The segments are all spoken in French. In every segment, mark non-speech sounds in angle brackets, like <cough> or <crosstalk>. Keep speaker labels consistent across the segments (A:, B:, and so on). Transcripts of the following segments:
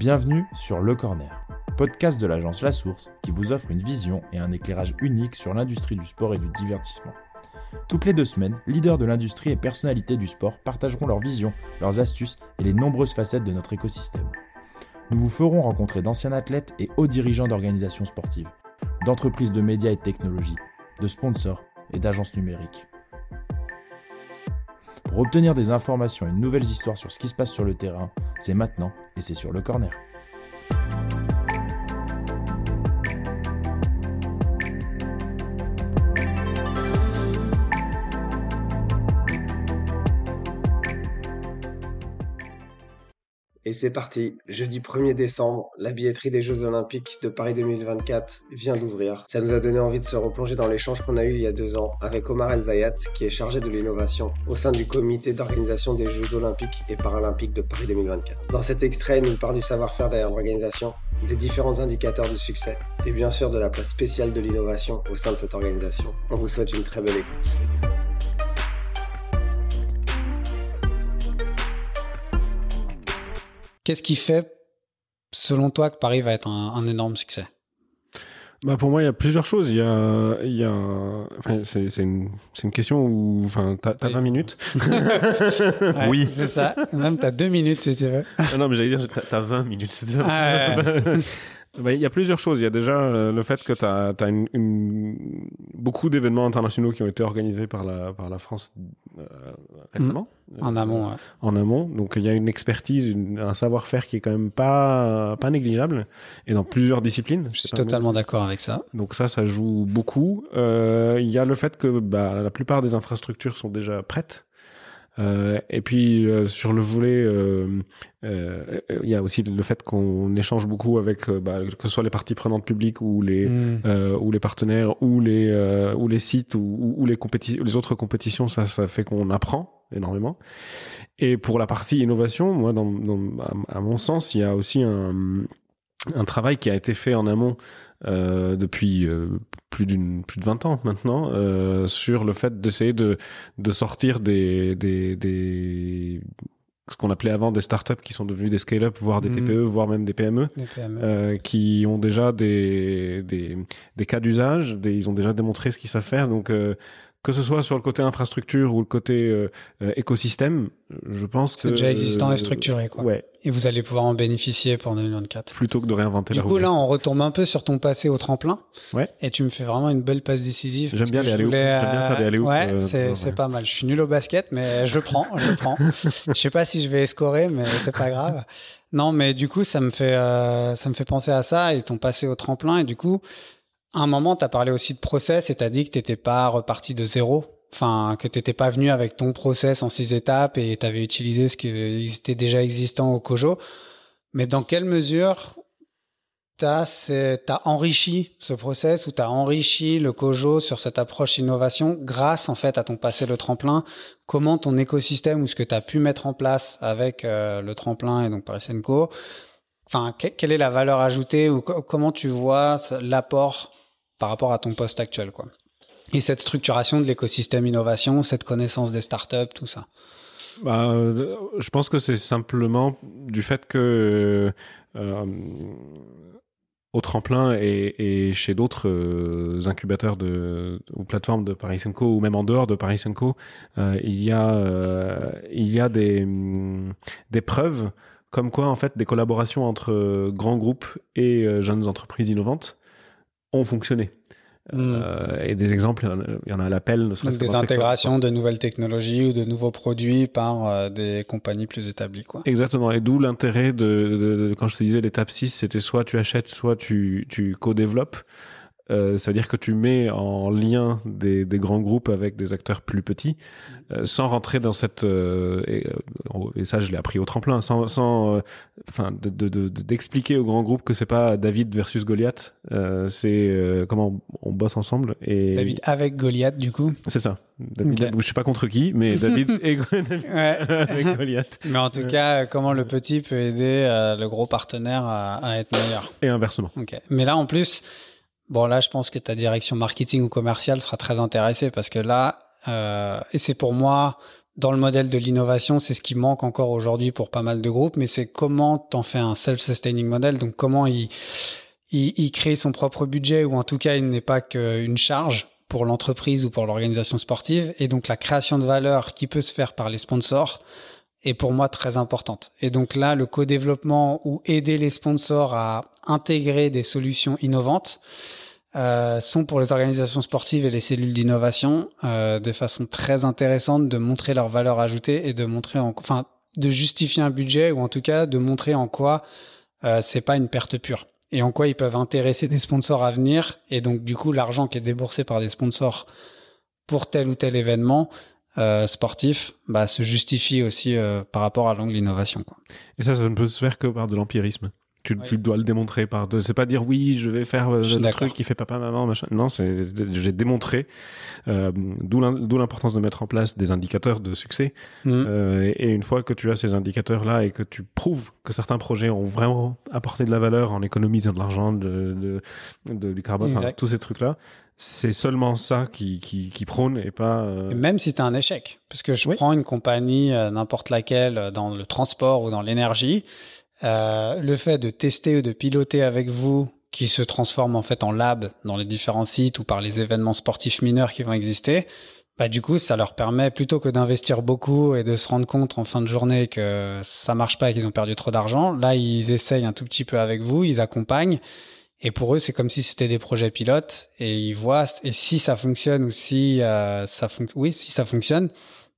A: Bienvenue sur Le Corner, podcast de l'agence La Source qui vous offre une vision et un éclairage unique sur l'industrie du sport et du divertissement. Toutes les deux semaines, leaders de l'industrie et personnalités du sport partageront leurs visions, leurs astuces et les nombreuses facettes de notre écosystème. Nous vous ferons rencontrer d'anciens athlètes et hauts dirigeants d'organisations sportives, d'entreprises de médias et de technologies, de sponsors et d'agences numériques. Pour obtenir des informations et de nouvelles histoires sur ce qui se passe sur le terrain, c'est maintenant et c'est sur le corner.
B: Et c'est parti, jeudi 1er décembre, la billetterie des Jeux Olympiques de Paris 2024 vient d'ouvrir. Ça nous a donné envie de se replonger dans l'échange qu'on a eu il y a deux ans avec Omar El Zayat, qui est chargé de l'innovation au sein du comité d'organisation des Jeux Olympiques et Paralympiques de Paris 2024. Dans cet extrait, il nous parle du savoir-faire derrière l'organisation, des différents indicateurs de succès et bien sûr de la place spéciale de l'innovation au sein de cette organisation. On vous souhaite une très belle écoute.
C: Qu'est-ce qui fait, selon toi, que Paris va être un, un énorme succès?
D: Bah pour moi, il y a plusieurs choses. Il y a, il y a, enfin, c'est, c'est une, c'est une question où, enfin, t'as, t'as 20 minutes. <laughs>
C: Ouais,
A: Oui.
C: C'est ça. Même t'as deux minutes si tu veux.
D: Ah non, mais j'allais dire, t'as, t'as 20 minutes. c'est ça.
C: Ah ouais. <laughs>
D: il y a plusieurs choses. Il y a déjà euh, le fait que tu as, une, une- beaucoup d'événements internationaux qui ont été organisés par la, par la France euh, récemment.
C: En amont. ouais.
D: En amont. Donc il y a une expertise, une- un savoir-faire qui est quand même pas, pas négligeable et dans plusieurs disciplines.
C: Je suis totalement d'accord avec ça.
D: donc ça, ça joue beaucoup. Euh, Il y a le fait que bah, la plupart des infrastructures sont déjà prêtes. Euh, et puis euh, sur le volet, euh, euh, il y a aussi le fait qu'on échange beaucoup avec bah, que ce soit les parties prenantes publiques ou les
C: Mm.
D: euh, ou les partenaires ou les euh, ou les sites ou, les compéti- les autres compétitions. Ça, ça fait qu'on apprend énormément. Et pour la partie innovation, moi, dans, dans- à, à mon sens, il y a aussi un, un travail qui a été fait en amont euh, depuis euh, plus d'une plus de 20 ans maintenant euh, sur le fait d'essayer de de sortir des des des ce qu'on appelait avant des startups qui sont devenus des scale-up voire des
C: Mhm.
D: TPE voire même des PME
C: PME.
D: euh, qui ont déjà des des des cas d'usage ils ont déjà démontré ce qu'ils savent faire donc euh, que ce soit sur le côté infrastructure ou le côté euh, euh, écosystème, je pense que
C: C'est déjà existant et structuré, quoi.
D: Ouais,
C: Et vous allez pouvoir en bénéficier pour 2024.
D: plutôt que de réinventer
C: Du
D: la
C: coup,
D: roue.
C: là, on retombe un peu sur ton passé au tremplin.
D: Ouais.
C: Et tu me fais vraiment une belle passe décisive.
D: J'aime bien les alley-oops.
C: voulais,
D: J'aime bien faire des
C: euh, Ouais,
D: euh,
C: c'est,
D: ouais.
C: pas mal. Je suis nul au basket, mais je prends, je prends. <laughs> je sais pas si je vais scorer, mais c'est pas grave. Non, mais du coup, ça me fait, euh, ça me fait penser à ça et ton passé au tremplin. Et du coup, un moment, tu as parlé aussi de process et tu as dit que t'étais pas reparti de zéro. Enfin, que t'étais pas venu avec ton process en six étapes et tu avais utilisé ce qui était déjà existant au Kojo. Mais dans quelle mesure t'as t'as enrichi ce process ou t'as enrichi le Kojo sur cette approche innovation grâce en fait à ton passé le tremplin? Comment ton écosystème ou ce que tu as pu mettre en place avec euh, le tremplin et donc Co Enfin, que- quelle est la valeur ajoutée ou co- comment tu vois l'apport par rapport à ton poste actuel quoi Et cette structuration de l'écosystème innovation, cette connaissance des startups, tout ça.
D: Bah, euh, je pense que c'est simplement du fait que euh, au tremplin et, chez d'autres euh, incubateurs de ou plateformes de Paris Co ou même en dehors de Paris Co, il y a il y a des hum, des preuves comme quoi en fait des collaborations entre grands groupes et jeunes entreprises innovantes ont fonctionné.
C: Mm.
D: Euh, et des exemples, il y en a- à l'appel, ne serait-ce
C: Donc
D: que
C: des
D: secteur-
C: intégrations de nouvelles technologies ou de nouveaux produits par euh, des compagnies plus établies quoi.
D: Exactement. Et d'où l'intérêt de, de- de- quand je te disais l'étape 6, c'était soit tu achètes, soit tu, tu co-développes. Euh, ça veut dire que tu mets en lien des, des grands groupes avec des acteurs plus petits, euh, sans rentrer dans cette euh, et, euh, et ça je l'ai appris au tremplin, sans, sans enfin de- de- de- de- d'expliquer aux grands groupes que c'est pas David versus Goliath, c'est comment on bosse ensemble et
C: David avec Goliath du coup.
D: c'est ça. David,
C: Ok.
D: je sais pas contre qui, mais David <laughs> et avec Goliath <laughs>
C: Mais en tout cas, comment le petit peut aider le gros partenaire à, à être meilleur.
D: et inversement.
C: Ok. Mais là, en plus, bon, là, je pense que ta direction marketing ou commerciale sera très intéressée parce que là, euh, et c'est pour moi dans le modèle de l'innovation, c'est ce qui manque encore aujourd'hui pour pas mal de groupes, mais c'est comment t'en fais un self-sustaining model, donc comment il, il, il, crée son propre budget, ou en tout cas, il n'est pas qu'une charge pour l'entreprise ou pour l'organisation sportive, et donc la création de valeur qui peut se faire par les sponsors est pour moi très importante. Et donc là, le co-développement ou aider les sponsors à intégrer des solutions innovantes, euh, sont pour les organisations sportives et les cellules d'innovation euh, de façon très intéressante de montrer leur valeur ajoutée et de montrer, en, enfin, de justifier un budget ou en tout cas de montrer en quoi euh, c'est pas une perte pure et en quoi ils peuvent intéresser des sponsors à venir et donc du coup l'argent qui est déboursé par des sponsors pour tel ou tel événement euh, sportif bah, se justifie aussi euh, par rapport à l'angle innovation. Quoi.
D: Et ça, ça ne peut se faire que par de l'empirisme. Tu, oui. tu, dois le démontrer par deux. C'est pas dire oui, je vais faire euh, le truc qui fait papa, maman, machin. Non, c'est j'ai démontré. Euh, D'où l'importance de mettre en place des indicateurs de succès. Mmh. Euh, et, et, une fois que tu as ces indicateurs-là et que tu prouves que certains projets ont vraiment apporté de la valeur en économisant de l'argent, de, de, de, du carbone, enfin, tous ces trucs-là, c'est seulement ça qui, qui, qui, prône et pas. Euh...
C: Et même si tu un échec, parce que je oui. prends une compagnie, euh, n'importe laquelle, dans le transport ou dans l'énergie. Euh, le fait de tester ou de piloter avec vous, qui se transforme en fait en lab dans les différents sites ou par les événements sportifs mineurs qui vont exister, bah du coup ça leur permet plutôt que d'investir beaucoup et de se rendre compte en fin de journée que ça marche pas et qu'ils ont perdu trop d'argent, là ils essayent un tout petit peu avec vous, ils accompagnent et pour eux c'est comme si c'était des projets pilotes et ils voient et si ça fonctionne ou si euh, ça fon oui si ça fonctionne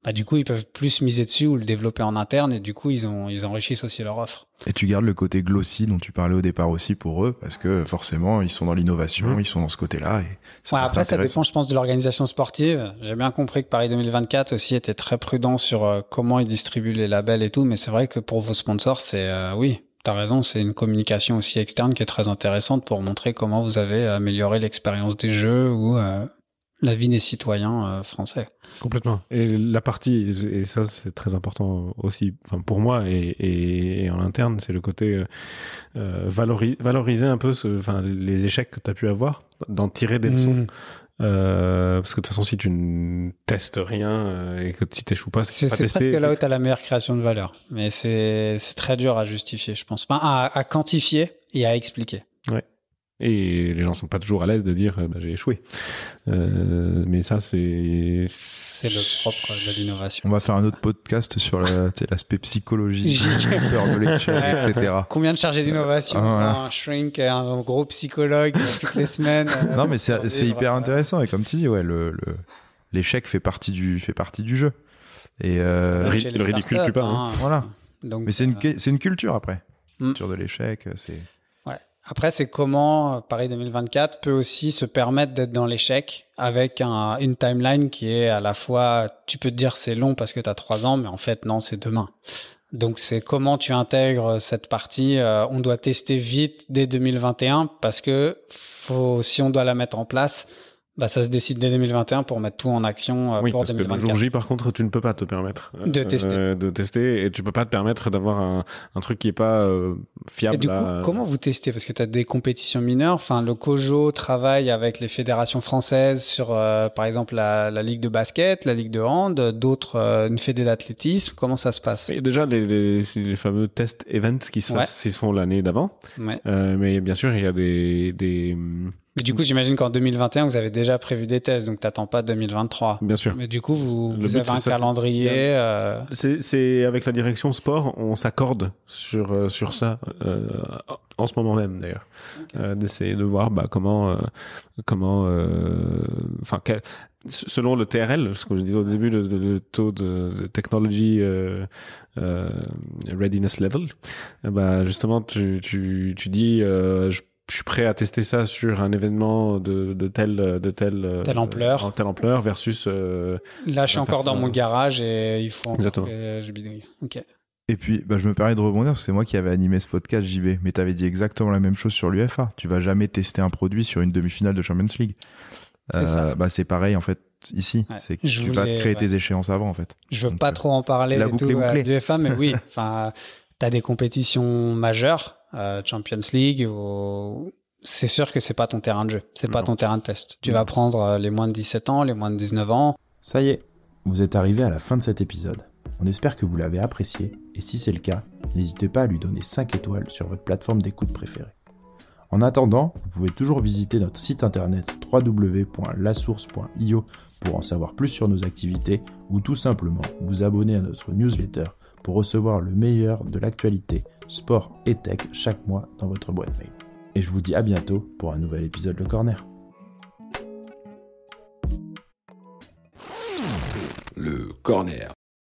C: bah, du coup, ils peuvent plus miser dessus ou le développer en interne et du coup, ils, ont, ils enrichissent aussi leur offre.
E: Et tu gardes le côté glossy dont tu parlais au départ aussi pour eux parce que forcément, ils sont dans l'innovation, mmh. ils sont dans ce côté-là. Et ça
C: ouais, après, ça dépend, je pense, de l'organisation sportive. J'ai bien compris que Paris 2024 aussi était très prudent sur euh, comment ils distribuent les labels et tout, mais c'est vrai que pour vos sponsors, c'est euh, oui. T'as raison, c'est une communication aussi externe qui est très intéressante pour montrer comment vous avez amélioré l'expérience des jeux ou euh, la vie des citoyens euh, français.
D: Complètement. Et la partie, et ça c'est très important aussi enfin, pour moi et, et, et en interne, c'est le côté euh, valori valoriser un peu ce, enfin, les échecs que tu as pu avoir, d'en tirer des leçons. Euh, parce que de toute façon, si tu ne testes rien euh, et que si t'échoues pas,
C: c'est presque là où tu as la meilleure création de valeur. Mais c'est très dur à justifier, je pense. Enfin, à, à quantifier et à expliquer.
D: Et les gens sont pas toujours à l'aise de dire bah, j'ai échoué. Euh, mais ça, c'est
C: c'est le propre de l'innovation.
E: On va faire un autre podcast sur l'aspect psychologique, <laughs> peur de l'échec, etc.
C: Combien de chargés d'innovation ah, voilà. Un shrink, un gros psychologue toutes les semaines.
E: non, mais c'est hyper intéressant. Et comme tu dis, ouais, le l'échec fait partie du fait partie du jeu. Et euh,
D: le, le ridicule plus pas. Hein.
E: Hein. Voilà. Donc, mais c'est une c'est une culture après. Mm. Culture de l'échec, c'est.
C: Après, c'est comment Paris 2024 peut aussi se permettre d'être dans l'échec avec un, une timeline qui est à la fois, tu peux te dire c'est long parce que tu as trois ans, mais en fait non, c'est demain. Donc c'est comment tu intègres cette partie. Euh, on doit tester vite dès 2021 parce que faut, si on doit la mettre en place, bah, ça se décide dès 2021 pour mettre tout en action euh,
D: oui,
C: pour
D: parce
C: 2024.
D: Que le jour J, par contre, tu ne peux pas te permettre
C: de euh, tester,
D: de tester, et tu peux pas te permettre d'avoir un, un, truc qui est pas euh, fiable.
C: Et du coup, comment vous testez? Parce que tu as des compétitions mineures. Enfin, le COJO travaille avec les fédérations françaises sur, euh, par exemple, la, la, ligue de basket, la ligue de hand, d'autres euh, une fédé d'athlétisme. Comment ça se passe?
D: Et Déjà, les, les, les, fameux test events qui se, ouais. qui se font l'année d'avant.
C: Ouais.
D: mais bien sûr, il y a des, des
C: mais du coup, j'imagine qu'en 2021, vous avez déjà prévu des tests, donc t'attends pas 2023.
D: Bien sûr.
C: Mais du coup, vous, vous avez un calendrier. Euh...
D: C'est avec la direction sport, on s'accorde sur euh, sur ça euh, en ce moment même d'ailleurs, okay. euh, d'essayer de voir bah, comment euh, comment enfin selon le TRL, ce que je disais au début, le, le taux de, de technology readiness level, bah justement tu tu tu dis je je suis prêt à tester ça sur un événement de, de telle de telle,
C: telle ampleur.
D: euh, telle ampleur versus euh,
C: là je suis encore dans mon garage et il faut
D: exactement.
C: je bidouille. Ok.
E: Et puis bah, je me permets de rebondir parce que c'est moi qui avais animé ce podcast JB mais tu avais dit exactement la même chose sur l'UFA tu vas jamais tester un produit sur une demi-finale de Champions League. Euh, bah c'est pareil en fait ici. Ouais. c'est que je tu voulais, vas créer ouais. tes échéances avant en fait.
C: Je veux Donc, pas trop en parler
E: la
C: du
E: boucle
C: tout
E: est
C: du UFA mais oui <laughs> enfin tu as des compétitions majeures euh, Champions League ou c'est sûr que c'est pas ton terrain de jeu, c'est pas ton terrain de test. Tu vas prendre euh, les moins de 17 ans, les moins de 19 ans.
E: Ça y est,
A: vous êtes arrivé à la fin de cet épisode. On espère que vous l'avez apprécié et si c'est le cas, n'hésitez pas à lui donner 5 étoiles sur votre plateforme d'écoute préférée. En attendant, vous pouvez toujours visiter notre site internet www.lasource.io pour en savoir plus sur nos activités ou tout simplement vous abonner à notre newsletter pour recevoir le meilleur de l'actualité sport et tech chaque mois dans votre boîte mail. Et je vous dis à bientôt pour un nouvel épisode Le Corner.
F: Le Corner.